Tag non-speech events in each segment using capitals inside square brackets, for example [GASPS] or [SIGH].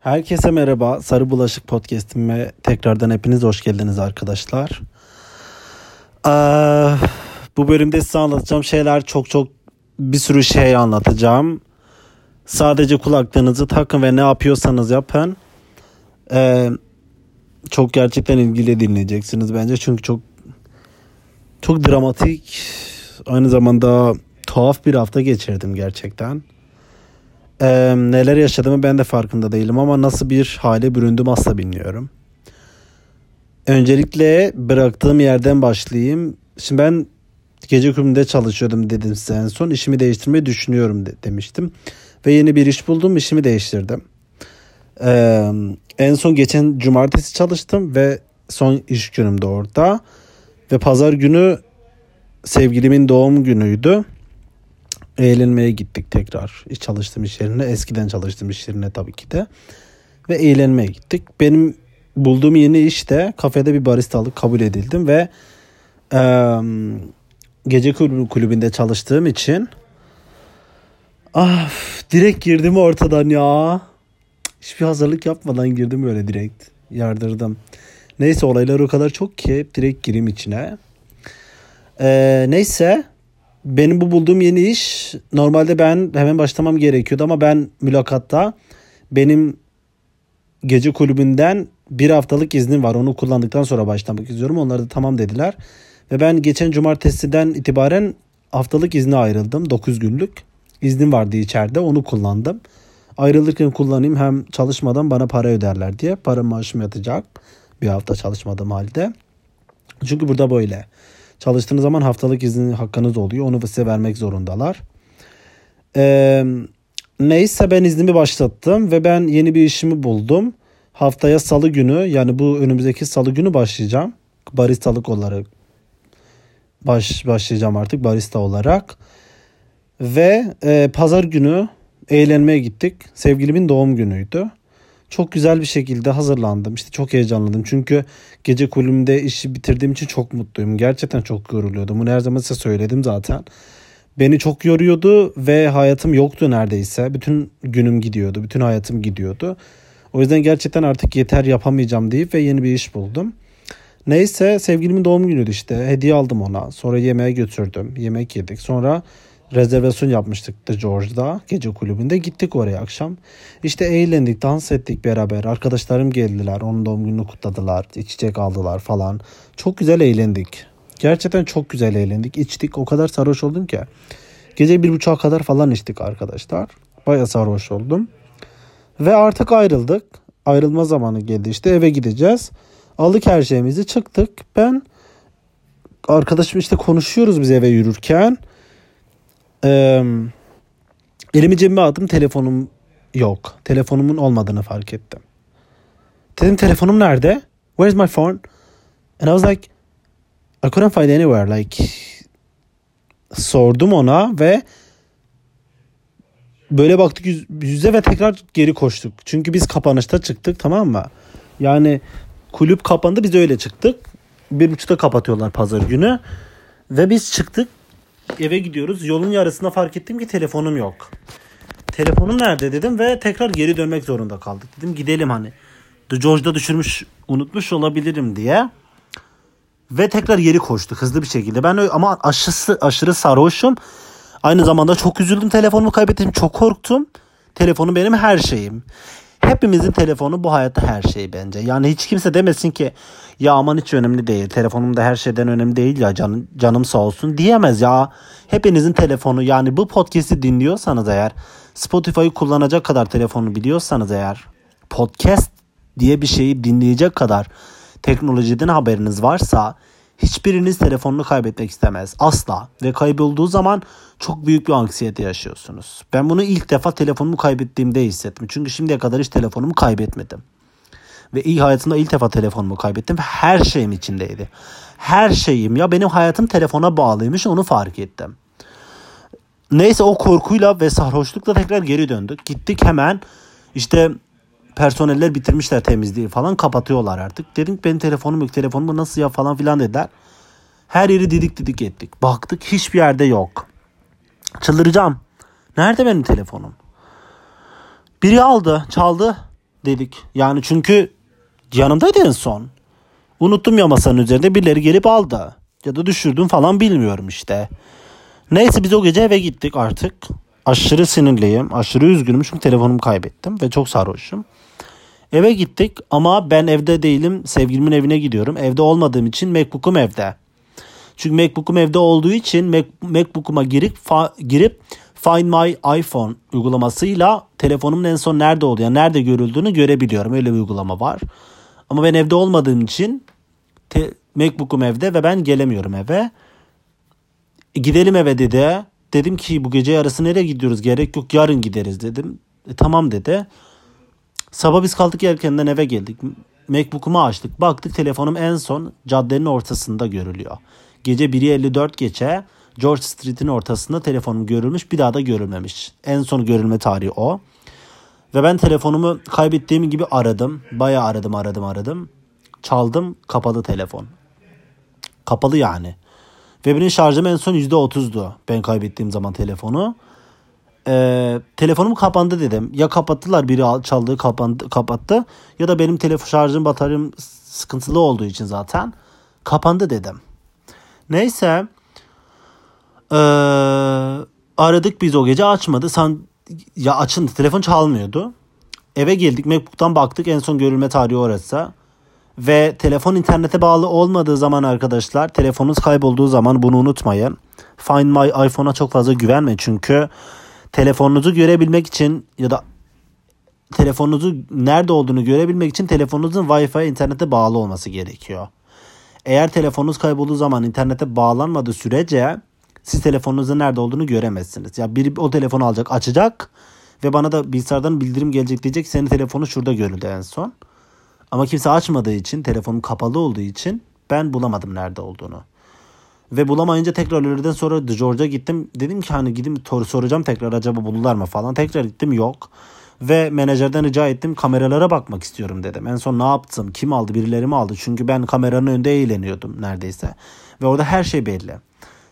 Herkese merhaba. Sarı Bulaşık Podcast'ime tekrardan hepiniz hoş geldiniz arkadaşlar. Ee, bu bölümde size anlatacağım şeyler çok çok bir sürü şey anlatacağım. Sadece kulaklığınızı takın ve ne yapıyorsanız yapın. Ee, çok gerçekten ilgili dinleyeceksiniz bence. Çünkü çok çok dramatik aynı zamanda tuhaf bir hafta geçirdim gerçekten. Ee, neler yaşadığımı ben de farkında değilim ama nasıl bir hale büründüm asla bilmiyorum. Öncelikle bıraktığım yerden başlayayım. Şimdi ben gece kulübünde çalışıyordum dedim size en son. İşimi değiştirmeyi düşünüyorum de, demiştim. Ve yeni bir iş buldum işimi değiştirdim. Ee, en son geçen cumartesi çalıştım ve son iş günüm de orada. Ve pazar günü sevgilimin doğum günüydü eğlenmeye gittik tekrar. Çalıştığım iş yerine. Eskiden çalıştığım iş yerine tabii ki de. Ve eğlenmeye gittik. Benim bulduğum yeni işte kafede bir baristalık kabul edildim ve e, gece kulübünde çalıştığım için ah direkt girdim ortadan ya. Hiçbir hazırlık yapmadan girdim öyle direkt. Yardırdım. Neyse olaylar o kadar çok ki direkt gireyim içine. Ee, neyse benim bu bulduğum yeni iş normalde ben hemen başlamam gerekiyordu ama ben mülakatta benim gece kulübünden bir haftalık iznim var. Onu kullandıktan sonra başlamak istiyorum. Onlar da tamam dediler. Ve ben geçen cumartesiden itibaren haftalık izne ayrıldım. 9 günlük iznim vardı içeride. Onu kullandım. Ayrılırken kullanayım hem çalışmadan bana para öderler diye. Para maaşım yatacak. Bir hafta çalışmadığım halde. Çünkü burada böyle. Çalıştığınız zaman haftalık izin hakkınız oluyor. Onu size vermek zorundalar. Ee, neyse ben iznimi başlattım ve ben yeni bir işimi buldum. Haftaya salı günü yani bu önümüzdeki salı günü başlayacağım. Baristalık olarak baş, başlayacağım artık barista olarak. Ve e, pazar günü eğlenmeye gittik. Sevgilimin doğum günüydü çok güzel bir şekilde hazırlandım. İşte çok heyecanlandım. Çünkü gece kulübümde işi bitirdiğim için çok mutluyum. Gerçekten çok yoruluyordum. Bunu her zaman size söyledim zaten. Beni çok yoruyordu ve hayatım yoktu neredeyse. Bütün günüm gidiyordu. Bütün hayatım gidiyordu. O yüzden gerçekten artık yeter yapamayacağım deyip ve yeni bir iş buldum. Neyse sevgilimin doğum günüydü işte. Hediye aldım ona. Sonra yemeğe götürdüm. Yemek yedik. Sonra rezervasyon yapmıştık da George'da gece kulübünde gittik oraya akşam. İşte eğlendik, dans ettik beraber. Arkadaşlarım geldiler, onun doğum gününü kutladılar, içecek aldılar falan. Çok güzel eğlendik. Gerçekten çok güzel eğlendik. içtik. O kadar sarhoş oldum ki. Gece bir buçuğa kadar falan içtik arkadaşlar. Baya sarhoş oldum. Ve artık ayrıldık. Ayrılma zamanı geldi işte eve gideceğiz. Aldık her şeyimizi çıktık. Ben arkadaşım işte konuşuyoruz biz eve yürürken. Ee, elimi cebime aldım telefonum yok. Telefonumun olmadığını fark ettim. Dedim telefonum nerede? Where's my phone? And I was like I couldn't find anywhere. Like sordum ona ve böyle baktık yüz, yüze ve tekrar geri koştuk. Çünkü biz kapanışta çıktık tamam mı? Yani kulüp kapandı biz öyle çıktık. Bir buçukta kapatıyorlar pazar günü. Ve biz çıktık eve gidiyoruz. Yolun yarısında fark ettim ki telefonum yok. Telefonum nerede dedim ve tekrar geri dönmek zorunda kaldık. Dedim gidelim hani. George'da düşürmüş unutmuş olabilirim diye. Ve tekrar geri koştuk hızlı bir şekilde. Ben öyle, ama aşırı, aşırı sarhoşum. Aynı zamanda çok üzüldüm telefonumu kaybettim. Çok korktum. Telefonum benim her şeyim. Hepimizin telefonu bu hayatta her şey bence. Yani hiç kimse demesin ki ya aman hiç önemli değil. Telefonum da her şeyden önemli değil ya canım, canım sağ olsun diyemez ya. Hepinizin telefonu yani bu podcast'i dinliyorsanız eğer Spotify'ı kullanacak kadar telefonu biliyorsanız eğer podcast diye bir şeyi dinleyecek kadar teknolojiden haberiniz varsa hiçbiriniz telefonunu kaybetmek istemez. Asla. Ve kaybolduğu zaman çok büyük bir anksiyete yaşıyorsunuz. Ben bunu ilk defa telefonumu kaybettiğimde hissettim. Çünkü şimdiye kadar hiç telefonumu kaybetmedim. Ve iyi hayatımda ilk defa telefonumu kaybettim. Her şeyim içindeydi. Her şeyim ya benim hayatım telefona bağlıymış onu fark ettim. Neyse o korkuyla ve sarhoşlukla tekrar geri döndük. Gittik hemen işte personeller bitirmişler temizliği falan kapatıyorlar artık. Dedim benim telefonum yok telefonumu nasıl ya falan filan dediler. Her yeri didik didik ettik. Baktık hiçbir yerde yok. Çıldıracağım. Nerede benim telefonum? Biri aldı, çaldı. dedik. Yani çünkü yanımdaydı en son. Unuttum ya masanın üzerinde birileri gelip aldı. Ya da düşürdüm falan bilmiyorum işte. Neyse biz o gece eve gittik artık. Aşırı sinirliyim. Aşırı üzgünüm çünkü telefonumu kaybettim ve çok sarhoşum. Eve gittik ama ben evde değilim. Sevgilimin evine gidiyorum. Evde olmadığım için MacBook'um evde. Çünkü MacBook'um evde olduğu için Mac, MacBook'uma girip fa, girip Find My iPhone uygulamasıyla telefonumun en son nerede olduğu, yani nerede görüldüğünü görebiliyorum. Öyle bir uygulama var. Ama ben evde olmadığım için te, MacBook'um evde ve ben gelemiyorum eve. E, gidelim eve dedi. Dedim ki bu gece yarısı nereye gidiyoruz? Gerek yok yarın gideriz dedim. E, tamam dedi. Sabah biz kaldık erkenden eve geldik. MacBook'umu açtık. Baktık telefonum en son caddenin ortasında görülüyor. Gece 1.54 geçe George Street'in ortasında telefonum görülmüş. Bir daha da görülmemiş. En son görülme tarihi o. Ve ben telefonumu kaybettiğim gibi aradım. Bayağı aradım aradım aradım. Çaldım kapalı telefon. Kapalı yani. Ve benim şarjım en son %30'du. Ben kaybettiğim zaman telefonu. Ee, telefonum kapandı dedim. Ya kapattılar biri çaldığı kapandı, kapattı. Ya da benim telefon şarjım bataryam sıkıntılı olduğu için zaten kapandı dedim. Neyse. Ee, aradık biz o gece açmadı. Sen ya açındı telefon çalmıyordu. Eve geldik MacBook'tan baktık en son görülme tarihi orası. Ve telefon internete bağlı olmadığı zaman arkadaşlar telefonunuz kaybolduğu zaman bunu unutmayın. Find My iPhone'a çok fazla güvenme çünkü telefonunuzu görebilmek için ya da telefonunuzu nerede olduğunu görebilmek için telefonunuzun Wi-Fi internete bağlı olması gerekiyor. Eğer telefonunuz kaybolduğu zaman internete bağlanmadığı sürece siz telefonunuzun nerede olduğunu göremezsiniz. Ya biri o telefonu alacak, açacak ve bana da bilgisayardan bildirim gelecek diyecek. Senin telefonu şurada görüldü en son. Ama kimse açmadığı için, telefonum kapalı olduğu için ben bulamadım nerede olduğunu. Ve bulamayınca tekrar öğleden sonra George'a gittim. Dedim ki hani gidip soracağım tekrar acaba bulurlar mı falan. Tekrar gittim yok. Ve menajerden rica ettim kameralara bakmak istiyorum dedim. En son ne yaptım? Kim aldı? Birileri mi aldı? Çünkü ben kameranın önünde eğleniyordum neredeyse. Ve orada her şey belli.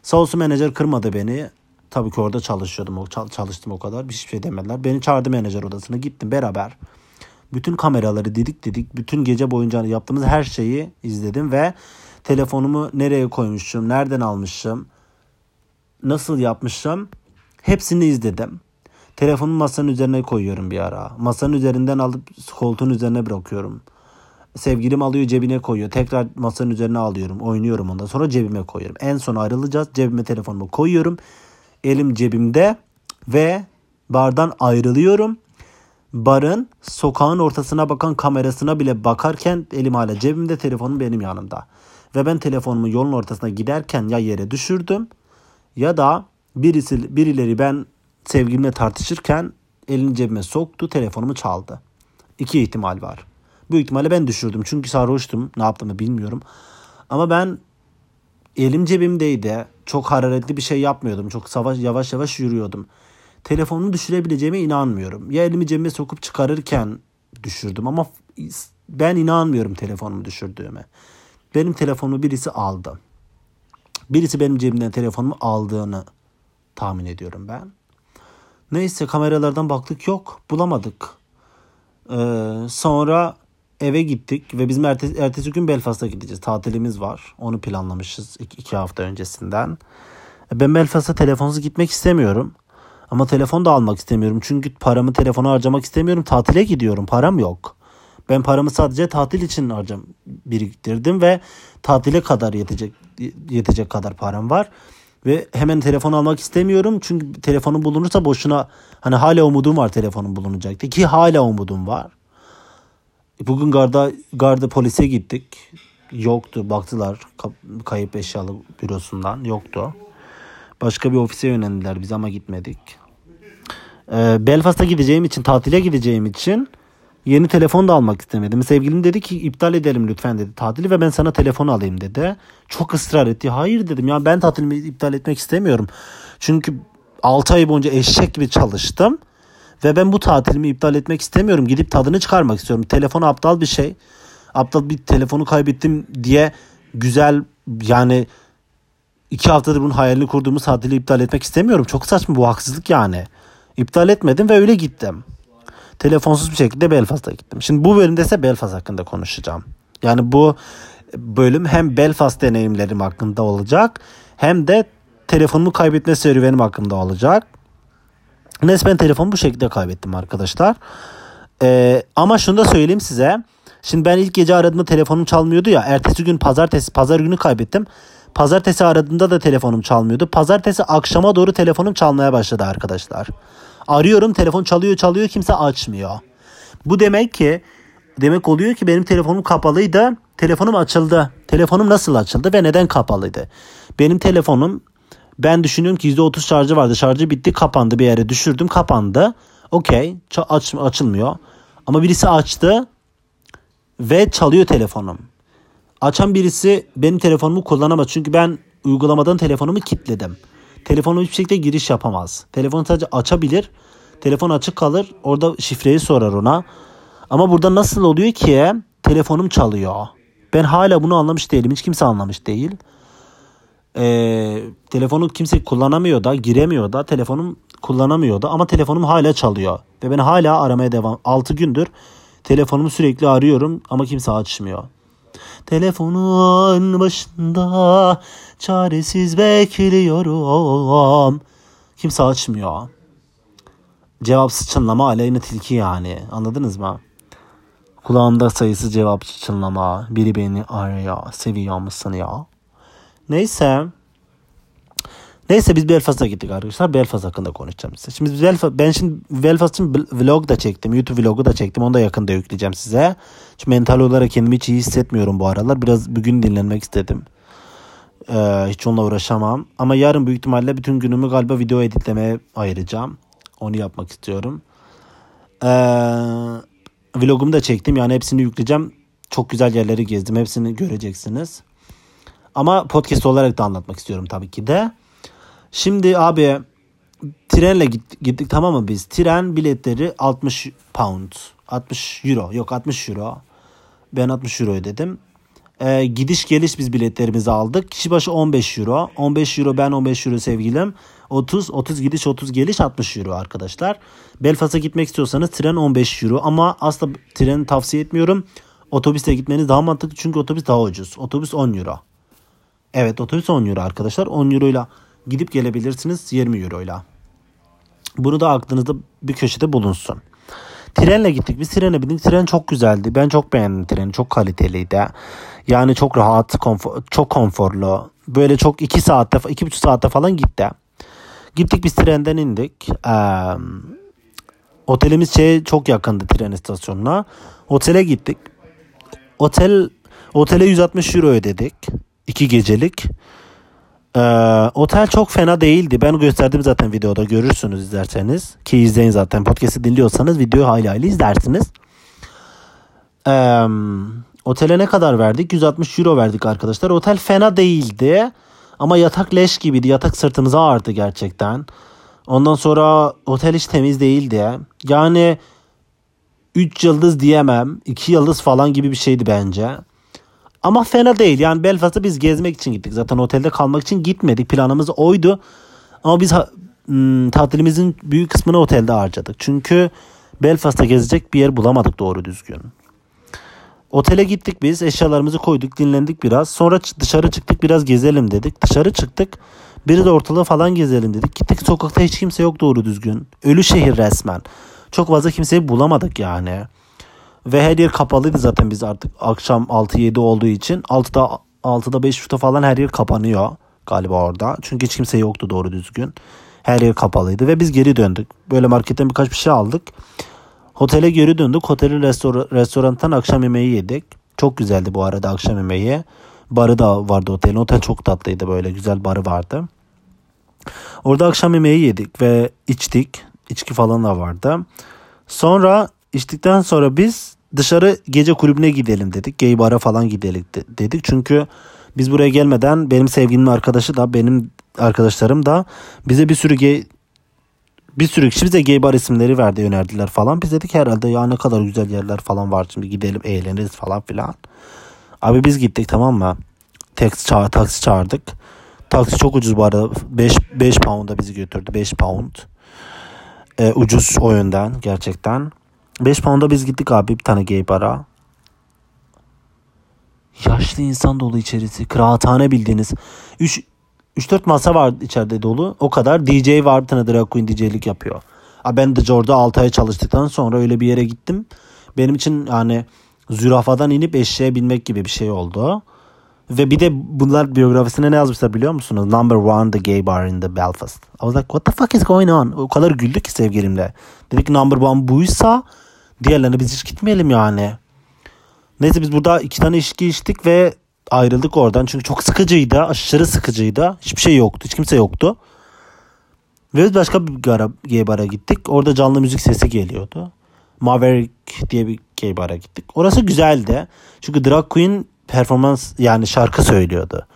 Sağ olsun menajer kırmadı beni. Tabii ki orada çalışıyordum. Çalıştım o kadar. Bir şey demediler. Beni çağırdı menajer odasına. Gittim beraber. Bütün kameraları didik didik. Bütün gece boyunca yaptığımız her şeyi izledim ve telefonumu nereye koymuşum, nereden almışım, nasıl yapmışım hepsini izledim. Telefonu masanın üzerine koyuyorum bir ara. Masanın üzerinden alıp koltuğun üzerine bırakıyorum. Sevgilim alıyor cebine koyuyor. Tekrar masanın üzerine alıyorum. Oynuyorum ondan sonra cebime koyuyorum. En son ayrılacağız. Cebime telefonumu koyuyorum. Elim cebimde ve bardan ayrılıyorum. Barın sokağın ortasına bakan kamerasına bile bakarken elim hala cebimde telefonum benim yanımda. Ve ben telefonumu yolun ortasına giderken ya yere düşürdüm ya da birisi birileri ben sevgilimle tartışırken elini cebime soktu telefonumu çaldı. İki ihtimal var. Bu ihtimali ben düşürdüm çünkü sarhoştum ne yaptığımı bilmiyorum. Ama ben elim cebimdeydi. Çok hararetli bir şey yapmıyordum. Çok savaş, yavaş yavaş yürüyordum. Telefonumu düşürebileceğime inanmıyorum. Ya elimi cebime sokup çıkarırken düşürdüm ama ben inanmıyorum telefonumu düşürdüğüme. Benim telefonumu birisi aldı. Birisi benim cebimden telefonumu aldığını tahmin ediyorum ben. Neyse kameralardan baktık yok bulamadık. Ee, sonra eve gittik ve bizim ertesi, ertesi gün Belfast'a gideceğiz. Tatilimiz var. Onu planlamışız iki, iki hafta öncesinden. Ben Belfast'a telefonsuz gitmek istemiyorum. Ama telefon da almak istemiyorum. Çünkü paramı telefona harcamak istemiyorum. Tatile gidiyorum. Param yok. Ben paramı sadece tatil için harcam biriktirdim ve tatile kadar yetecek yetecek kadar param var. Ve hemen telefon almak istemiyorum. Çünkü telefonum bulunursa boşuna hani hala umudum var telefonum bulunacaktı. Ki hala umudum var. Bugün garda, garda polise gittik. Yoktu. Baktılar kayıp eşyalı bürosundan. Yoktu. Başka bir ofise yöneldiler biz ama gitmedik. Ee, Belfast'a gideceğim için, tatile gideceğim için Yeni telefon da almak istemedim. Sevgilim dedi ki iptal edelim lütfen dedi tatili ve ben sana telefon alayım dedi. Çok ısrar etti. Hayır dedim ya ben tatilimi iptal etmek istemiyorum. Çünkü 6 ay boyunca eşek gibi çalıştım. Ve ben bu tatilimi iptal etmek istemiyorum. Gidip tadını çıkarmak istiyorum. Telefon aptal bir şey. Aptal bir telefonu kaybettim diye güzel yani iki haftadır bunun hayalini kurduğumuz tatili iptal etmek istemiyorum. Çok saçma bu haksızlık yani. İptal etmedim ve öyle gittim. Telefonsuz bir şekilde Belfast'a gittim. Şimdi bu bölümde ise Belfast hakkında konuşacağım. Yani bu bölüm hem Belfast deneyimlerim hakkında olacak hem de telefonumu kaybetme serüvenim hakkında olacak. Neyse ben telefonu bu şekilde kaybettim arkadaşlar. Ee, ama şunu da söyleyeyim size. Şimdi ben ilk gece aradığımda telefonum çalmıyordu ya. Ertesi gün pazartesi, pazar günü kaybettim. Pazartesi aradığımda da telefonum çalmıyordu. Pazartesi akşama doğru telefonum çalmaya başladı arkadaşlar. Arıyorum telefon çalıyor çalıyor kimse açmıyor. Bu demek ki demek oluyor ki benim telefonum kapalıydı. Telefonum açıldı. Telefonum nasıl açıldı ve neden kapalıydı? Benim telefonum ben düşünüyorum ki %30 şarjı vardı. Şarjı bitti kapandı bir yere düşürdüm kapandı. Okey aç, açılmıyor. Ama birisi açtı ve çalıyor telefonum. Açan birisi benim telefonumu kullanamaz. Çünkü ben uygulamadan telefonumu kilitledim. Telefonum hiçbir şekilde giriş yapamaz. Telefonu sadece açabilir. Telefon açık kalır. Orada şifreyi sorar ona. Ama burada nasıl oluyor ki telefonum çalıyor. Ben hala bunu anlamış değilim. Hiç kimse anlamış değil. Ee, telefonu kimse kullanamıyor da giremiyor da telefonum kullanamıyor da ama telefonum hala çalıyor. Ve ben hala aramaya devam. 6 gündür telefonumu sürekli arıyorum ama kimse açmıyor. Telefonun başında çaresiz bekliyorum. Kimse açmıyor. Cevapsız çınlama aleyhine tilki yani. Anladınız mı? Kulağımda sayısı cevapsız çınlama. Biri beni arıyor. Seviyor musun ya? Neyse. Neyse biz Belfast'a gittik arkadaşlar. Belfast hakkında konuşacağım size. Şimdi Belfast, ben şimdi Belfast için vlog da çektim. YouTube vlogu da çektim. Onu da yakında yükleyeceğim size. Çünkü mental olarak kendimi hiç iyi hissetmiyorum bu aralar. Biraz bugün dinlenmek istedim. Ee, hiç onunla uğraşamam. Ama yarın büyük ihtimalle bütün günümü galiba video editlemeye ayıracağım. Onu yapmak istiyorum. Ee, vlogumu da çektim. Yani hepsini yükleyeceğim. Çok güzel yerleri gezdim. Hepsini göreceksiniz. Ama podcast olarak da anlatmak istiyorum tabii ki de. Şimdi abi trenle gittik, gittik tamam mı biz? Tren biletleri 60 pound. 60 euro. Yok 60 euro. Ben 60 euro ödedim. Ee, gidiş geliş biz biletlerimizi aldık. Kişi başı 15 euro. 15 euro ben 15 euro sevgilim. 30 30 gidiş 30 geliş 60 euro arkadaşlar. Belfast'a gitmek istiyorsanız tren 15 euro ama asla treni tavsiye etmiyorum. Otobüste gitmeniz daha mantıklı çünkü otobüs daha ucuz. Otobüs 10 euro. Evet otobüs 10 euro arkadaşlar. 10 euro ile gidip gelebilirsiniz 20 euro ile. Bunu da aklınızda bir köşede bulunsun. Trenle gittik. Biz trene bindik. Tren çok güzeldi. Ben çok beğendim treni. Çok kaliteliydi. Yani çok rahat, konfor, çok konforlu. Böyle çok 2 saatte, 2,5 saatte falan gitti. Gittik biz trenden indik. Ee, otelimiz şey çok yakındı tren istasyonuna. Otele gittik. Otel otele 160 euro ödedik. 2 gecelik. Ee, otel çok fena değildi. Ben gösterdim zaten videoda görürsünüz izlerseniz. Ki izleyin zaten. Podcast'i dinliyorsanız videoyu hayli hayli izlersiniz. Ee, otele ne kadar verdik? 160 euro verdik arkadaşlar. Otel fena değildi. Ama yatak leş gibiydi. Yatak sırtımıza ağrıdı gerçekten. Ondan sonra otel hiç temiz değildi. Yani 3 yıldız diyemem. 2 yıldız falan gibi bir şeydi bence. Ama fena değil. Yani Belfast'a biz gezmek için gittik. Zaten otelde kalmak için gitmedik. Planımız oydu. Ama biz hmm, tatilimizin büyük kısmını otelde harcadık. Çünkü Belfast'ta gezecek bir yer bulamadık doğru düzgün. Otele gittik biz. Eşyalarımızı koyduk. Dinlendik biraz. Sonra dışarı çıktık biraz gezelim dedik. Dışarı çıktık. Biri de ortalığı falan gezelim dedik. Gittik sokakta hiç kimse yok doğru düzgün. Ölü şehir resmen. Çok fazla kimseyi bulamadık yani. Ve her yer kapalıydı zaten biz artık akşam 6-7 olduğu için. 6'da 6'da 5.30'da falan her yer kapanıyor galiba orada. Çünkü hiç kimse yoktu doğru düzgün. Her yer kapalıydı ve biz geri döndük. Böyle marketten birkaç bir şey aldık. Otele geri döndük. Otelin restor restorantan akşam yemeği yedik. Çok güzeldi bu arada akşam yemeği. Barı da vardı otelin. Otel çok tatlıydı böyle güzel barı vardı. Orada akşam yemeği yedik ve içtik. İçki falan da vardı. Sonra içtikten sonra biz dışarı gece kulübüne gidelim dedik. Gay bara falan gidelim dedik. Çünkü biz buraya gelmeden benim sevgilimin arkadaşı da benim arkadaşlarım da bize bir sürü gay bir sürü kişi bize gay bar isimleri verdi önerdiler falan. Biz dedik herhalde ya ne kadar güzel yerler falan var şimdi gidelim eğleniriz falan filan. Abi biz gittik tamam mı? Taksi, çağır, taksi çağırdık. Taksi çok ucuz bu arada. 5, 5 pound'a bizi götürdü. 5 pound. Ee, ucuz o yönden gerçekten. 5 pound'a biz gittik abi bir tane gay bara. Yaşlı insan dolu içerisi. Kıraathane bildiğiniz. 3 3-4 masa var içeride dolu. O kadar. DJ var bir tane drag queen DJ'lik yapıyor. Ben de orada 6 ay çalıştıktan sonra öyle bir yere gittim. Benim için yani zürafadan inip eşeğe binmek gibi bir şey oldu. Ve bir de bunlar biyografisine ne yazmışlar biliyor musunuz? Number one the gay bar in the Belfast. I was like what the fuck is going on? O kadar güldük ki sevgilimle. Dedik number one buysa diğerlerine biz hiç gitmeyelim yani. Neyse biz burada iki tane içki içtik ve ayrıldık oradan. Çünkü çok sıkıcıydı. Aşırı sıkıcıydı. Hiçbir şey yoktu. Hiç kimse yoktu. Ve biz başka bir gara, gay bara gittik. Orada canlı müzik sesi geliyordu. Maverick diye bir gay bara gittik. Orası güzeldi. Çünkü drag queen performans yani şarkı söylüyordu.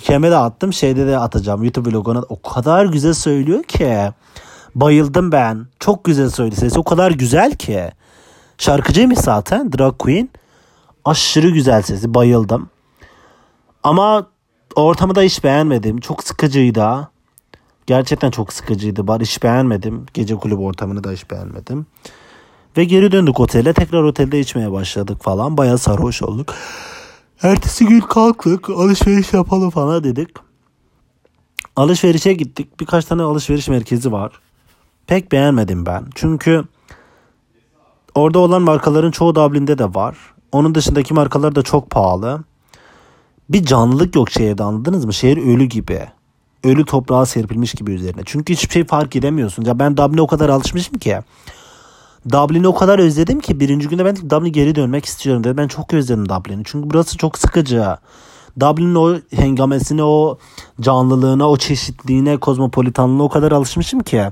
Hikayeme de attım. Şeyde de atacağım. YouTube vloguna o kadar güzel söylüyor ki. Bayıldım ben. Çok güzel söyledi. Sesi o kadar güzel ki. Şarkıcıymış zaten. Drag queen. Aşırı güzel sesi. Bayıldım. Ama ortamı da hiç beğenmedim. Çok sıkıcıydı. Gerçekten çok sıkıcıydı. Bar hiç beğenmedim. Gece kulübü ortamını da hiç beğenmedim. Ve geri döndük otele. Tekrar otelde içmeye başladık falan. Baya sarhoş olduk. Ertesi gün kalktık. Alışveriş yapalım falan dedik. Alışverişe gittik. Birkaç tane alışveriş merkezi var. Pek beğenmedim ben. Çünkü orada olan markaların çoğu Dublin'de de var. Onun dışındaki markalar da çok pahalı. Bir canlılık yok şehirde anladınız mı? Şehir ölü gibi. Ölü toprağa serpilmiş gibi üzerine. Çünkü hiçbir şey fark edemiyorsun. Ya ben Dublin'e o kadar alışmışım ki. Dublin'i o kadar özledim ki birinci günde ben Dublin'e geri dönmek istiyorum dedi. Ben çok özledim Dublin'i. Çünkü burası çok sıkıcı. Dublin'in o hengamesine, o canlılığına, o çeşitliğine, kozmopolitanlığına o kadar alışmışım ki.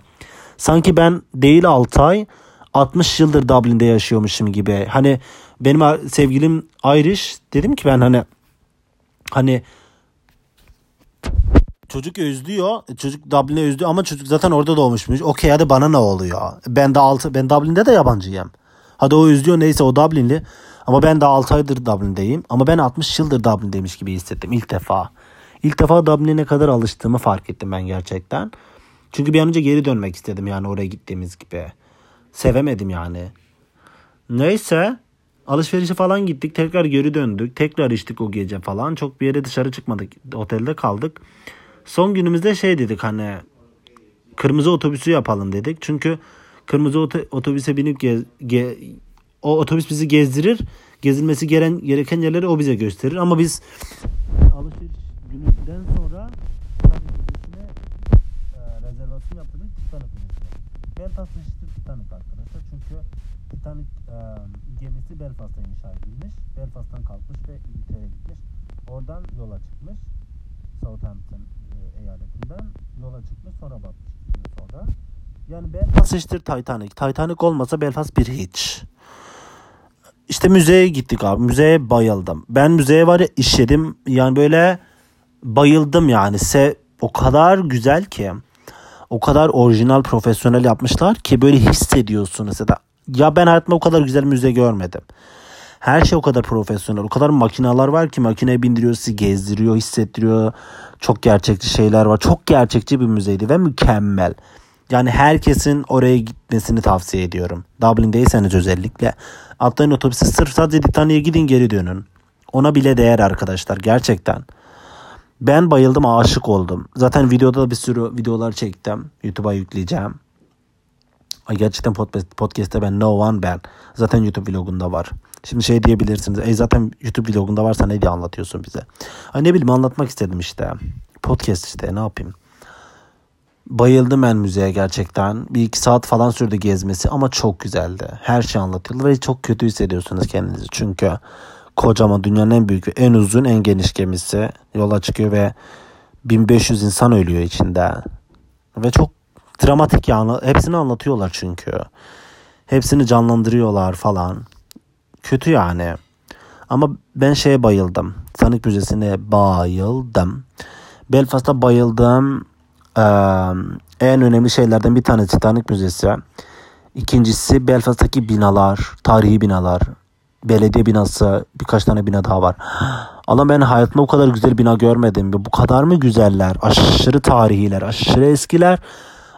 Sanki ben değil 6 ay 60 yıldır Dublin'de yaşıyormuşum gibi. Hani benim sevgilim Irish dedim ki ben hani hani çocuk özlüyor. Çocuk Dublin'e özlüyor ama çocuk zaten orada doğmuşmuş. Okey hadi bana ne oluyor? Ben de altı ben Dublin'de de yabancıyım. Hadi o özlüyor neyse o Dublin'li. Ama ben de 6 aydır Dublin'deyim. Ama ben 60 yıldır Dublin'deymiş gibi hissettim ilk defa. İlk defa Dublin'e ne kadar alıştığımı fark ettim ben gerçekten. Çünkü bir an önce geri dönmek istedim yani oraya gittiğimiz gibi. Sevemedim yani. Neyse alışverişe falan gittik. Tekrar geri döndük. Tekrar içtik o gece falan. Çok bir yere dışarı çıkmadık. Otelde kaldık. Son günümüzde şey dedik hani kırmızı otobüsü yapalım dedik. Çünkü kırmızı otobüse binip gez, ge, o otobüs bizi gezdirir. Gezilmesi gereken, gereken yerleri o bize gösterir. Ama biz alışveriş gününden sonra Titanic e, rezervasyon yaptık Titanic Müzesi'ne. Belfast Titanic arkadaşlar. Çünkü Titanic e, gemisi Belfast'ta inşa edilmiş. Belfast'tan kalkmış ve İngiltere'ye gitmiş. Oradan yola çıkmış. Southampton e, eyaletinden yola çıkmış sonra batmış sonra. Yani Belfast işte Titanic. Titanic olmasa Belfast bir hiç. İşte müzeye gittik abi. Müzeye bayıldım. Ben müzeye var ya işledim. Yani böyle bayıldım yani. Se o kadar güzel ki. O kadar orijinal profesyonel yapmışlar ki böyle hissediyorsunuz. Ya, ya ben hayatımda o kadar güzel müze görmedim. Her şey o kadar profesyonel. O kadar makineler var ki makineye bindiriyor, sizi gezdiriyor, hissettiriyor. Çok gerçekçi şeyler var. Çok gerçekçi bir müzeydi ve mükemmel. Yani herkesin oraya gitmesini tavsiye ediyorum. Dublin'deyseniz özellikle. Atlayın otobüse sırf sadece Titanic'e gidin geri dönün. Ona bile değer arkadaşlar gerçekten. Ben bayıldım aşık oldum. Zaten videoda da bir sürü videolar çektim. YouTube'a yükleyeceğim. Ay gerçekten podcast'te ben No One Ben. Zaten YouTube vlogunda var. Şimdi şey diyebilirsiniz. E zaten YouTube vlogunda varsa ne diye anlatıyorsun bize? Ay ne bileyim anlatmak istedim işte. Podcast işte ne yapayım. Bayıldım ben müzeye gerçekten. Bir iki saat falan sürdü gezmesi ama çok güzeldi. Her şey anlatıldı ve çok kötü hissediyorsunuz kendinizi. Çünkü kocaman dünyanın en büyük en uzun en geniş gemisi yola çıkıyor ve 1500 insan ölüyor içinde. Ve çok dramatik yani. Hepsini anlatıyorlar çünkü. Hepsini canlandırıyorlar falan. Kötü yani. Ama ben şeye bayıldım. Titanic Müzesi'ne bayıldım. Belfast'ta bayıldım. Ee, en önemli şeylerden bir tanesi Titanic Müzesi. İkincisi Belfast'taki binalar, tarihi binalar. Belediye binası, birkaç tane bina daha var. Allah ben hayatımda o kadar güzel bina görmedim. Bu kadar mı güzeller? Aşırı tarihiler, aşırı eskiler.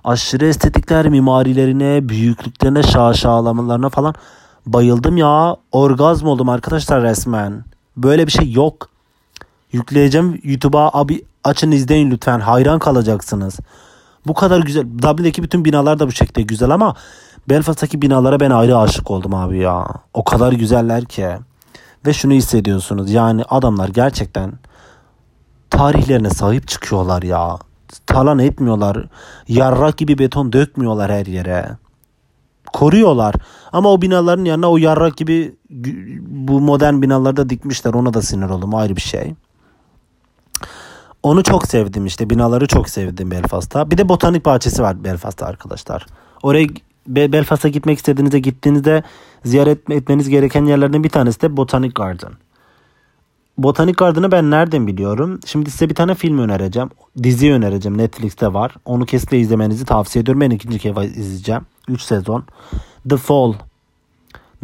Aşırı estetikler mimarilerine, büyüklüklerine, şaşalamalarına falan bayıldım ya. Orgazm oldum arkadaşlar resmen. Böyle bir şey yok. Yükleyeceğim YouTube'a abi açın izleyin lütfen. Hayran kalacaksınız. Bu kadar güzel. Dublin'deki bütün binalar da bu şekilde güzel ama Belfast'taki binalara ben ayrı aşık oldum abi ya. O kadar güzeller ki. Ve şunu hissediyorsunuz. Yani adamlar gerçekten tarihlerine sahip çıkıyorlar ya. Talan etmiyorlar. Yarrak gibi beton dökmüyorlar her yere. Koruyorlar. Ama o binaların yanına o yarrak gibi bu modern binalarda dikmişler. Ona da sinir oldum. Ayrı bir şey. Onu çok sevdim işte. Binaları çok sevdim Belfast'ta. Bir de botanik bahçesi var Belfast'ta arkadaşlar. Oraya Belfast'a gitmek istediğinizde gittiğinizde ziyaret etmeniz gereken yerlerden bir tanesi de Botanic Garden. Botanic Garden'ı ben nereden biliyorum? Şimdi size bir tane film önereceğim. Dizi önereceğim. Netflix'te var. Onu kesinlikle izlemenizi tavsiye ediyorum. Ben ikinci kez izleyeceğim. 3 sezon. The Fall.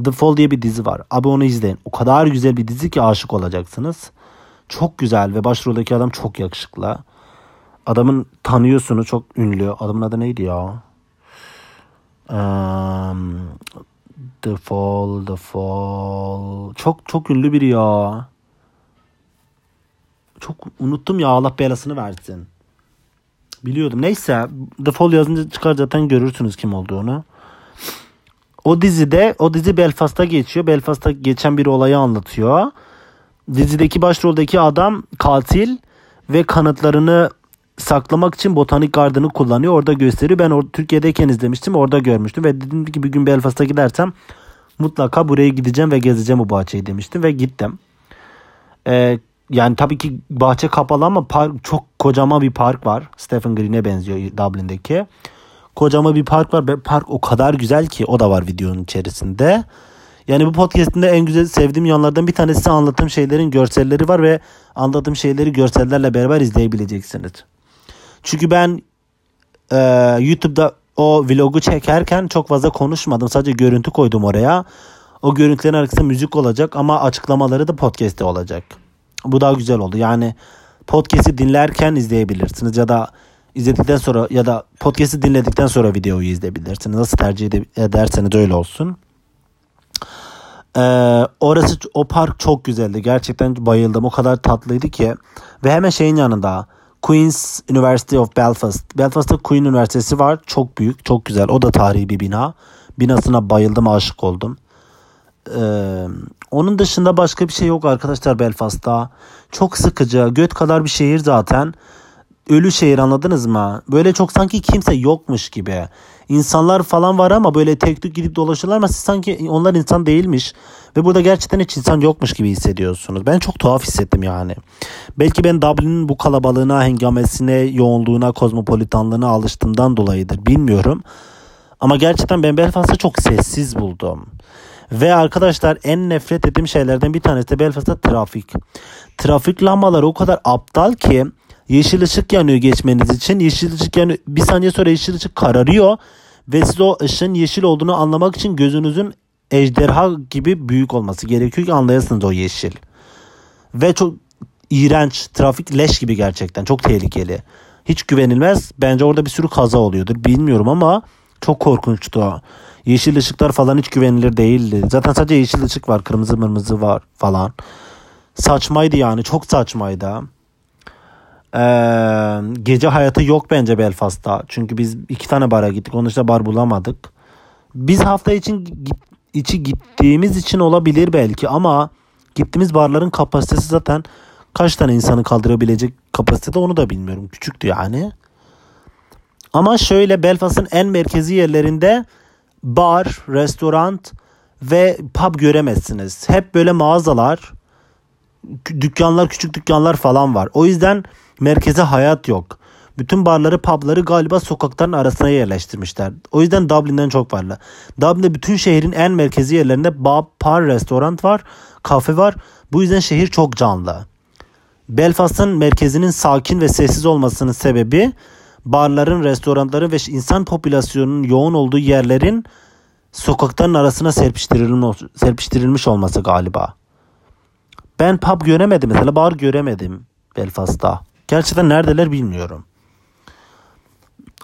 The Fall diye bir dizi var. Abi onu izleyin. O kadar güzel bir dizi ki aşık olacaksınız. Çok güzel ve başroldeki adam çok yakışıklı. Adamın tanıyorsunuz çok ünlü. Adamın adı neydi ya? Um, the Fall, The Fall. Çok çok ünlü biri ya. Çok unuttum ya Allah belasını versin. Biliyordum. Neyse The Fall yazınca çıkar zaten görürsünüz kim olduğunu. O dizide o dizi Belfast'ta geçiyor. Belfast'ta geçen bir olayı anlatıyor. Dizideki başroldeki adam katil ve kanıtlarını saklamak için botanik gardını kullanıyor. Orada gösteriyor. Ben or- Türkiye'deyken izlemiştim. Orada görmüştüm ve dedim ki bir gün Belfast'a gidersem mutlaka buraya gideceğim ve gezeceğim bu bahçeyi demiştim ve gittim. Ee, yani tabii ki bahçe kapalı ama park, çok kocaman bir park var. Stephen Green'e benziyor Dublin'deki. Kocaman bir park var. Park o kadar güzel ki o da var videonun içerisinde. Yani bu podcast'inde en güzel sevdiğim yanlardan bir tanesi anlattığım şeylerin görselleri var ve anlattığım şeyleri görsellerle beraber izleyebileceksiniz. Çünkü ben e, YouTube'da o vlogu çekerken çok fazla konuşmadım. Sadece görüntü koydum oraya. O görüntülerin arkasında müzik olacak ama açıklamaları da podcast'te olacak. Bu daha güzel oldu. Yani podcast'i dinlerken izleyebilirsiniz ya da izledikten sonra ya da podcast'i dinledikten sonra videoyu izleyebilirsiniz. Nasıl tercih ederseniz öyle olsun. Ee, orası o park çok güzeldi. Gerçekten bayıldım. O kadar tatlıydı ki. Ve hemen şeyin yanında Queen's University of Belfast. Belfast'ta Queen Üniversitesi var. Çok büyük, çok güzel. O da tarihi bir bina. Binasına bayıldım, aşık oldum. Ee, onun dışında başka bir şey yok arkadaşlar Belfast'ta. Çok sıkıcı. Göt kadar bir şehir zaten. Ölü şehir anladınız mı? Böyle çok sanki kimse yokmuş gibi. İnsanlar falan var ama böyle tek tük gidip dolaşırlar ama siz sanki onlar insan değilmiş. Ve burada gerçekten hiç insan yokmuş gibi hissediyorsunuz. Ben çok tuhaf hissettim yani. Belki ben Dublin'in bu kalabalığına, hengamesine, yoğunluğuna, kozmopolitanlığına alıştığımdan dolayıdır. Bilmiyorum. Ama gerçekten ben Belfast'ı çok sessiz buldum. Ve arkadaşlar en nefret ettiğim şeylerden bir tanesi de Belfast'ta trafik. Trafik lambaları o kadar aptal ki yeşil ışık yanıyor geçmeniz için. Yeşil ışık yanıyor. Bir saniye sonra yeşil ışık kararıyor. Ve siz o ışığın yeşil olduğunu anlamak için gözünüzün ejderha gibi büyük olması gerekiyor ki anlayasınız o yeşil. Ve çok iğrenç. Trafik leş gibi gerçekten. Çok tehlikeli. Hiç güvenilmez. Bence orada bir sürü kaza oluyordur. Bilmiyorum ama çok korkunçtu. Yeşil ışıklar falan hiç güvenilir değildi. Zaten sadece yeşil ışık var. Kırmızı mırmızı var falan. Saçmaydı yani. Çok saçmaydı. Ee, gece hayatı yok bence Belfast'ta. Çünkü biz iki tane bara gittik. Onun dışında bar bulamadık. Biz hafta için içi gittiğimiz için olabilir belki ama gittiğimiz barların kapasitesi zaten kaç tane insanı kaldırabilecek kapasitede onu da bilmiyorum. Küçüktü yani. Ama şöyle Belfast'ın en merkezi yerlerinde bar, restoran ve pub göremezsiniz. Hep böyle mağazalar, dükkanlar, küçük dükkanlar falan var. O yüzden merkeze hayat yok. Bütün barları, pubları galiba sokakların arasına yerleştirmişler. O yüzden Dublin'den çok varlı. Dublin'de bütün şehrin en merkezi yerlerinde bar, restoran var, kafe var. Bu yüzden şehir çok canlı. Belfast'ın merkezinin sakin ve sessiz olmasının sebebi barların, restoranların ve insan popülasyonunun yoğun olduğu yerlerin sokakların arasına serpiştirilmiş olması galiba. Ben pub göremedim mesela bar göremedim Belfast'ta. Gerçekten neredeler bilmiyorum.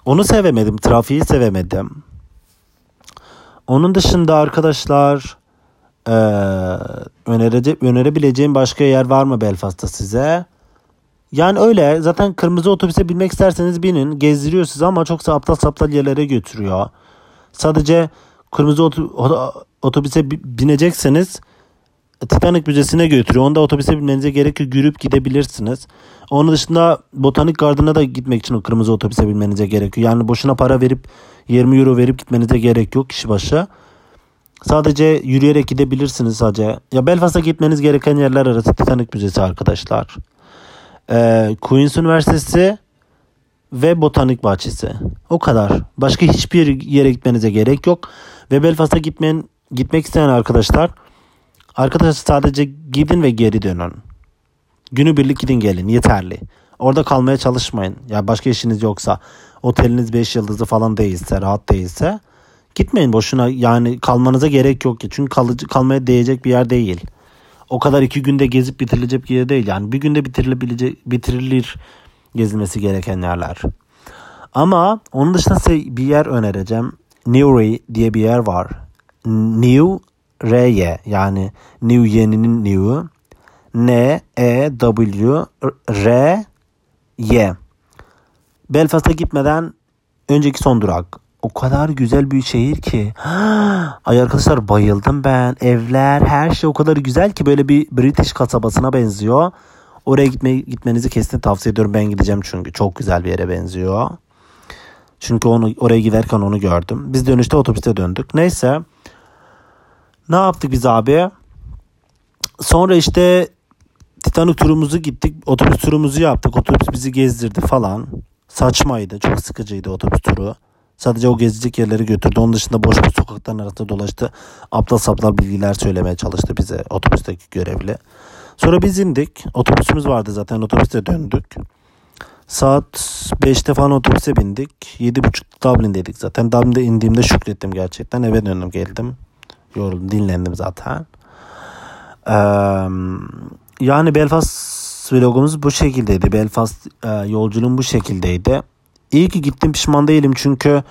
Onu sevemedim. Trafiği sevemedim. Onun dışında arkadaşlar ee, önerece, önerebileceğim başka yer var mı Belfast'ta size? Yani öyle zaten kırmızı otobüse binmek isterseniz binin. Gezdiriyor sizi ama çok aptal saptal yerlere götürüyor. Sadece kırmızı otobüse binecekseniz Titanic Müzesi'ne götürüyor. Onda otobüse binmenize gerek yok. Yürüyüp gidebilirsiniz. Onun dışında Botanik Garden'a da gitmek için o kırmızı otobüse binmenize gerekiyor. Yani boşuna para verip 20 euro verip gitmenize gerek yok kişi başı. Sadece yürüyerek gidebilirsiniz sadece. Ya Belfast'a gitmeniz gereken yerler arası Titanic Müzesi arkadaşlar. Ee, Queen's Üniversitesi ve Botanik Bahçesi. O kadar. Başka hiçbir yere gitmenize gerek yok. Ve Belfast'a gitmeyen, gitmek isteyen arkadaşlar arkadaşlar sadece gidin ve geri dönün. Günü birlik gidin gelin yeterli. Orada kalmaya çalışmayın. Ya başka işiniz yoksa oteliniz 5 yıldızlı falan değilse, rahat değilse gitmeyin boşuna. Yani kalmanıza gerek yok ki. Çünkü kalıcı kalmaya değecek bir yer değil. O kadar iki günde gezip bitirilecek bir yer değil. Yani bir günde bitirilebilecek bitirilir gezilmesi gereken yerler. Ama onun dışında size bir yer önereceğim. Newry diye bir yer var. New R'ye yani New yeninin New'u N E W R Y. Belfast'a gitmeden önceki son durak. O kadar güzel bir şehir ki. [GASPS] Ay arkadaşlar bayıldım ben. Evler her şey o kadar güzel ki böyle bir British kasabasına benziyor. Oraya gitme, gitmenizi kesin tavsiye ediyorum. Ben gideceğim çünkü çok güzel bir yere benziyor. Çünkü onu oraya giderken onu gördüm. Biz dönüşte otobüste döndük. Neyse. Ne yaptık biz abi? Sonra işte Titanic turumuzu gittik. Otobüs turumuzu yaptık. Otobüs bizi gezdirdi falan. Saçmaydı. Çok sıkıcıydı otobüs turu. Sadece o gezecek yerleri götürdü. Onun dışında boş bir sokakların arasında dolaştı. Aptal saptal bilgiler söylemeye çalıştı bize otobüsteki görevli. Sonra biz indik. Otobüsümüz vardı zaten. Otobüste döndük. Saat 5'te falan otobüse bindik. 7.30 Dublin'deydik zaten. Dublin'de indiğimde şükrettim gerçekten. Eve döndüm geldim. Yoruldum dinlendim zaten. Ee, yani Belfast vlogumuz bu şekildeydi. Belfast e, yolculuğum bu şekildeydi. İyi ki gittim pişman değilim çünkü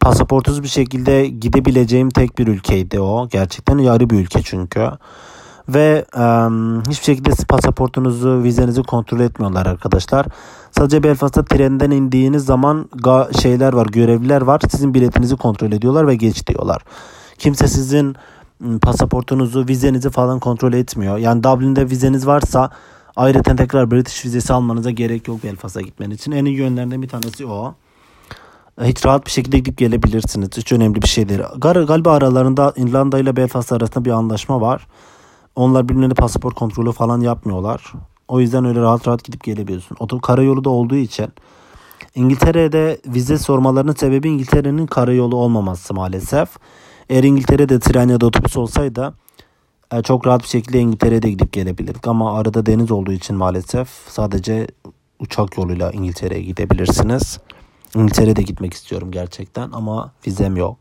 pasaportsuz bir şekilde gidebileceğim tek bir ülkeydi o. Gerçekten yarı bir ülke çünkü. Ve um, hiçbir şekilde pasaportunuzu, vizenizi kontrol etmiyorlar arkadaşlar. Sadece Belfast'ta trenden indiğiniz zaman şeyler var, görevliler var. Sizin biletinizi kontrol ediyorlar ve geç diyorlar. Kimse sizin pasaportunuzu, vizenizi falan kontrol etmiyor. Yani Dublin'de vizeniz varsa ayrıca tekrar British vizesi almanıza gerek yok Belfast'a gitmen için. En iyi yönlerinden bir tanesi o. Hiç rahat bir şekilde gidip gelebilirsiniz. Hiç önemli bir şey değil. Galiba aralarında İrlanda ile Belfast arasında bir anlaşma var. Onlar birbirlerine pasaport kontrolü falan yapmıyorlar. O yüzden öyle rahat rahat gidip gelebiliyorsun. Oto karayolu da olduğu için İngiltere'de vize sormalarının sebebi İngiltere'nin karayolu olmaması maalesef. Eğer İngiltere'de tren ya da otobüs olsaydı e, çok rahat bir şekilde İngiltere'ye de gidip gelebilirdik. Ama arada deniz olduğu için maalesef sadece uçak yoluyla İngiltere'ye gidebilirsiniz. İngiltere'de gitmek istiyorum gerçekten ama vizem yok.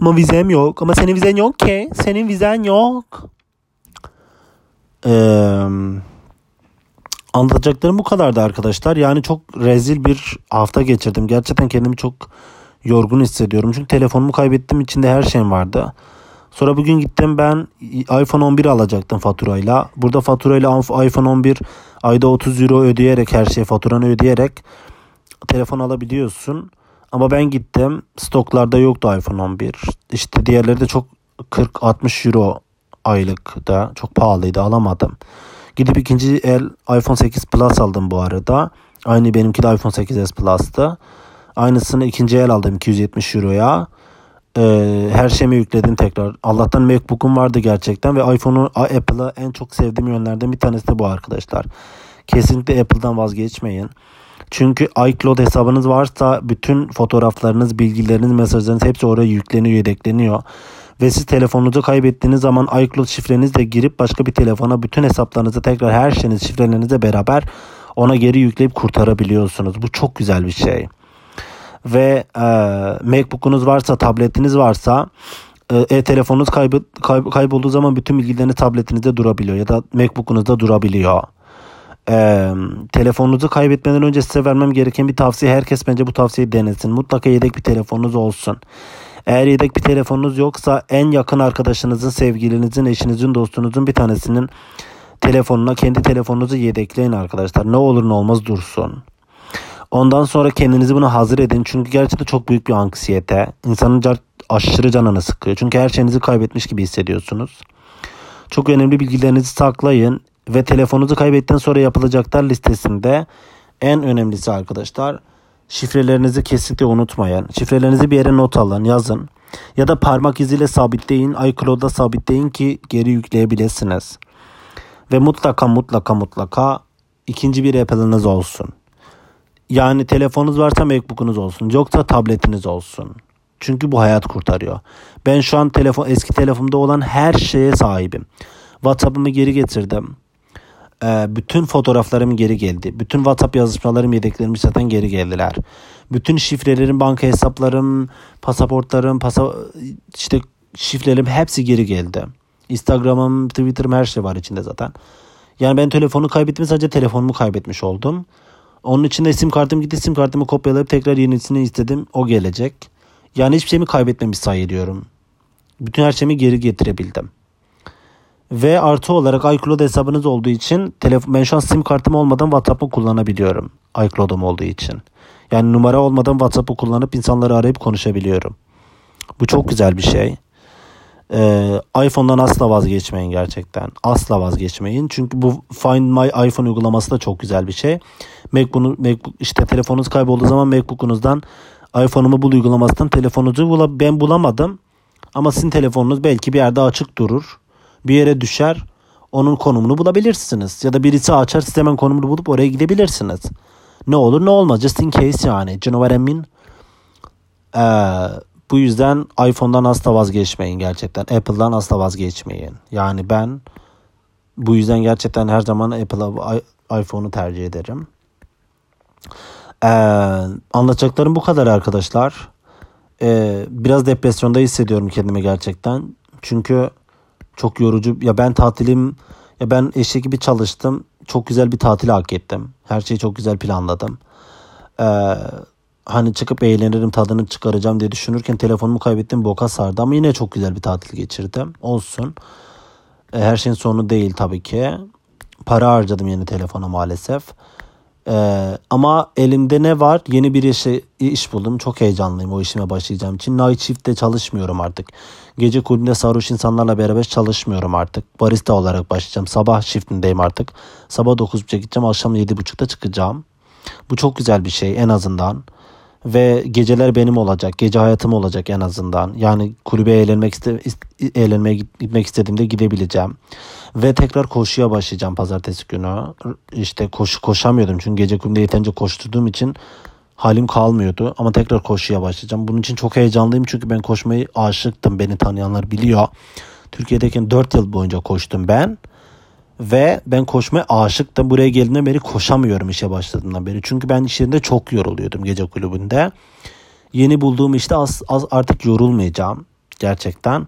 Ama vizem yok. Ama senin vizen yok ki. Senin vizen yok. Ee, anlatacaklarım bu kadardı arkadaşlar. Yani çok rezil bir hafta geçirdim. Gerçekten kendimi çok yorgun hissediyorum. Çünkü telefonumu kaybettim. içinde her şeyim vardı. Sonra bugün gittim ben iPhone 11 alacaktım faturayla. Burada faturayla iPhone 11 ayda 30 euro ödeyerek her şey faturanı ödeyerek telefon alabiliyorsun. Ama ben gittim stoklarda yoktu iPhone 11. İşte diğerleri de çok 40-60 euro aylık da çok pahalıydı alamadım. Gidip ikinci el iPhone 8 Plus aldım bu arada. Aynı benimki de iPhone 8s Plus'tı. Aynısını ikinci el aldım 270 euroya. Ee, her şeyimi yükledim tekrar. Allah'tan MacBook'um vardı gerçekten ve iPhone'u Apple'ı en çok sevdiğim yönlerden bir tanesi de bu arkadaşlar. Kesinlikle Apple'dan vazgeçmeyin. Çünkü iCloud hesabınız varsa bütün fotoğraflarınız, bilgileriniz, mesajlarınız hepsi oraya yükleniyor, yedekleniyor. Ve siz telefonunuzu kaybettiğiniz zaman iCloud şifrenizle girip başka bir telefona bütün hesaplarınızı tekrar her şeyiniz şifrelerinizle beraber ona geri yükleyip kurtarabiliyorsunuz. Bu çok güzel bir şey. Ve e, MacBook'unuz varsa, tabletiniz varsa e-telefonunuz kaybı, kayb, kaybolduğu zaman bütün bilgileriniz tabletinizde durabiliyor ya da MacBook'unuzda durabiliyor. Ee, telefonunuzu kaybetmeden önce size vermem gereken bir tavsiye. Herkes bence bu tavsiyeyi denesin. Mutlaka yedek bir telefonunuz olsun. Eğer yedek bir telefonunuz yoksa en yakın arkadaşınızın, sevgilinizin, eşinizin, dostunuzun bir tanesinin telefonuna kendi telefonunuzu yedekleyin arkadaşlar. Ne olur ne olmaz dursun. Ondan sonra kendinizi buna hazır edin. Çünkü gerçekten çok büyük bir anksiyete. İnsanın aşırı canını sıkıyor. Çünkü her şeyinizi kaybetmiş gibi hissediyorsunuz. Çok önemli bilgilerinizi saklayın ve telefonunuzu kaybettikten sonra yapılacaklar listesinde en önemlisi arkadaşlar şifrelerinizi kesinlikle unutmayın. Şifrelerinizi bir yere not alın, yazın. Ya da parmak iziyle sabitleyin, iCloud'da sabitleyin ki geri yükleyebilirsiniz. Ve mutlaka mutlaka mutlaka ikinci bir Apple'ınız olsun. Yani telefonunuz varsa MacBook'unuz olsun. Yoksa tabletiniz olsun. Çünkü bu hayat kurtarıyor. Ben şu an telefon eski telefonumda olan her şeye sahibim. WhatsApp'ımı geri getirdim. Ee, bütün fotoğraflarım geri geldi. Bütün WhatsApp yazışmalarım yedeklerim zaten geri geldiler. Bütün şifrelerim, banka hesaplarım, pasaportlarım, pasa işte şifrelerim hepsi geri geldi. Instagram'ım, Twitter'ım her şey var içinde zaten. Yani ben telefonu kaybettim sadece telefonumu kaybetmiş oldum. Onun için de sim kartım gitti. Sim kartımı kopyalayıp tekrar yenisini istedim. O gelecek. Yani hiçbir şeyimi kaybetmemiş sayılıyorum. Bütün her şeyimi geri getirebildim. Ve artı olarak iCloud hesabınız olduğu için telefon, ben şu an sim kartım olmadan WhatsApp'ı kullanabiliyorum. iCloud'um olduğu için. Yani numara olmadan WhatsApp'ı kullanıp insanları arayıp konuşabiliyorum. Bu çok güzel bir şey. Ee, iPhone'dan asla vazgeçmeyin gerçekten. Asla vazgeçmeyin. Çünkü bu Find My iPhone uygulaması da çok güzel bir şey. MacBook'u MacBook işte telefonunuz kaybolduğu zaman MacBook'unuzdan iPhone'umu bul uygulamasından telefonunuzu bula, ben bulamadım. Ama sizin telefonunuz belki bir yerde açık durur. Bir yere düşer. Onun konumunu bulabilirsiniz. Ya da birisi açar siz hemen konumunu bulup oraya gidebilirsiniz. Ne olur ne olmaz. Just in case yani. You know what I mean? Ee, bu yüzden iPhone'dan asla vazgeçmeyin gerçekten. Apple'dan asla vazgeçmeyin. Yani ben bu yüzden gerçekten her zaman Apple'a iPhone'u tercih ederim. Ee, anlatacaklarım bu kadar arkadaşlar. Ee, biraz depresyonda hissediyorum kendimi gerçekten. Çünkü çok yorucu. Ya ben tatilim ya ben eşek gibi çalıştım. Çok güzel bir tatil hak ettim. Her şeyi çok güzel planladım. Ee, hani çıkıp eğlenirim tadını çıkaracağım diye düşünürken telefonumu kaybettim boka sardı ama yine çok güzel bir tatil geçirdim. Olsun. Ee, her şeyin sonu değil tabii ki. Para harcadım yeni telefona maalesef. Ee, ama elimde ne var? Yeni bir işe, iş buldum. Çok heyecanlıyım o işime başlayacağım için. Night shift'te çalışmıyorum artık. Gece kulübünde sarhoş insanlarla beraber çalışmıyorum artık. Barista olarak başlayacağım. Sabah shift'indeyim artık. Sabah 9.30'a gideceğim. Akşam 7.30'da çıkacağım. Bu çok güzel bir şey en azından ve geceler benim olacak. Gece hayatım olacak en azından. Yani kulübe eğlenmek iste, eğlenmeye gitmek istediğimde gidebileceğim. Ve tekrar koşuya başlayacağım pazartesi günü. İşte koşu koşamıyordum çünkü gece kulübünde yeterince koşturduğum için halim kalmıyordu. Ama tekrar koşuya başlayacağım. Bunun için çok heyecanlıyım çünkü ben koşmayı aşıktım. Beni tanıyanlar biliyor. Türkiye'deyken 4 yıl boyunca koştum ben. Ve ben koşmaya aşıktım. Buraya geldiğimden beri koşamıyorum işe başladığımdan beri. Çünkü ben iş yerinde çok yoruluyordum gece kulübünde. Yeni bulduğum işte az, az artık yorulmayacağım. Gerçekten.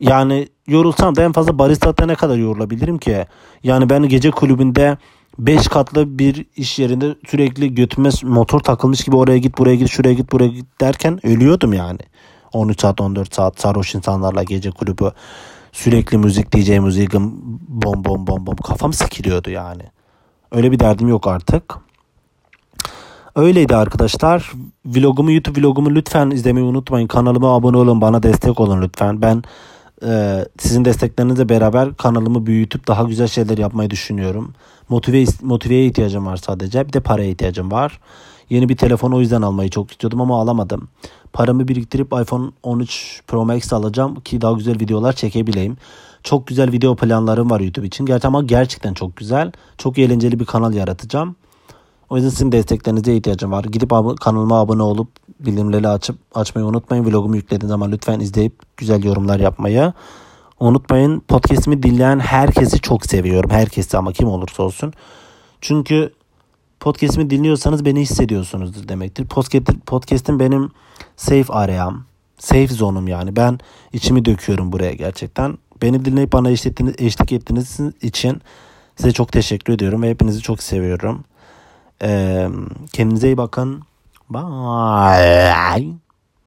Yani yorulsam da en fazla barista ne kadar yorulabilirim ki? Yani ben gece kulübünde 5 katlı bir iş yerinde sürekli götüme motor takılmış gibi oraya git buraya git şuraya git buraya git derken ölüyordum yani. 13 saat 14 saat sarhoş insanlarla gece kulübü Sürekli müzik DJ müzik bom bom bom bom kafam sikiliyordu yani. Öyle bir derdim yok artık. Öyleydi arkadaşlar. Vlogumu YouTube vlogumu lütfen izlemeyi unutmayın. Kanalıma abone olun bana destek olun lütfen. Ben e, sizin desteklerinizle beraber kanalımı büyütüp daha güzel şeyler yapmayı düşünüyorum. Motive, motiveye ihtiyacım var sadece. Bir de paraya ihtiyacım var. Yeni bir telefon o yüzden almayı çok istiyordum ama alamadım. Paramı biriktirip iPhone 13 Pro Max alacağım ki daha güzel videolar çekebileyim. Çok güzel video planlarım var YouTube için. Gerçi ama gerçekten çok güzel. Çok eğlenceli bir kanal yaratacağım. O yüzden sizin desteklerinize ihtiyacım var. Gidip ab- kanalıma abone olup bildirimleri açıp açmayı unutmayın. Vlogumu yüklediğim zaman lütfen izleyip güzel yorumlar yapmayı unutmayın. Podcast'imi dinleyen herkesi çok seviyorum. Herkesi ama kim olursa olsun. Çünkü podcast'imi dinliyorsanız beni hissediyorsunuzdur demektir. Podcast, podcast'im benim safe aream, safe zone'um yani. Ben içimi döküyorum buraya gerçekten. Beni dinleyip bana eşlik ettiğiniz, için Size çok teşekkür ediyorum ve hepinizi çok seviyorum. Ee, kendinize iyi bakın. Bye.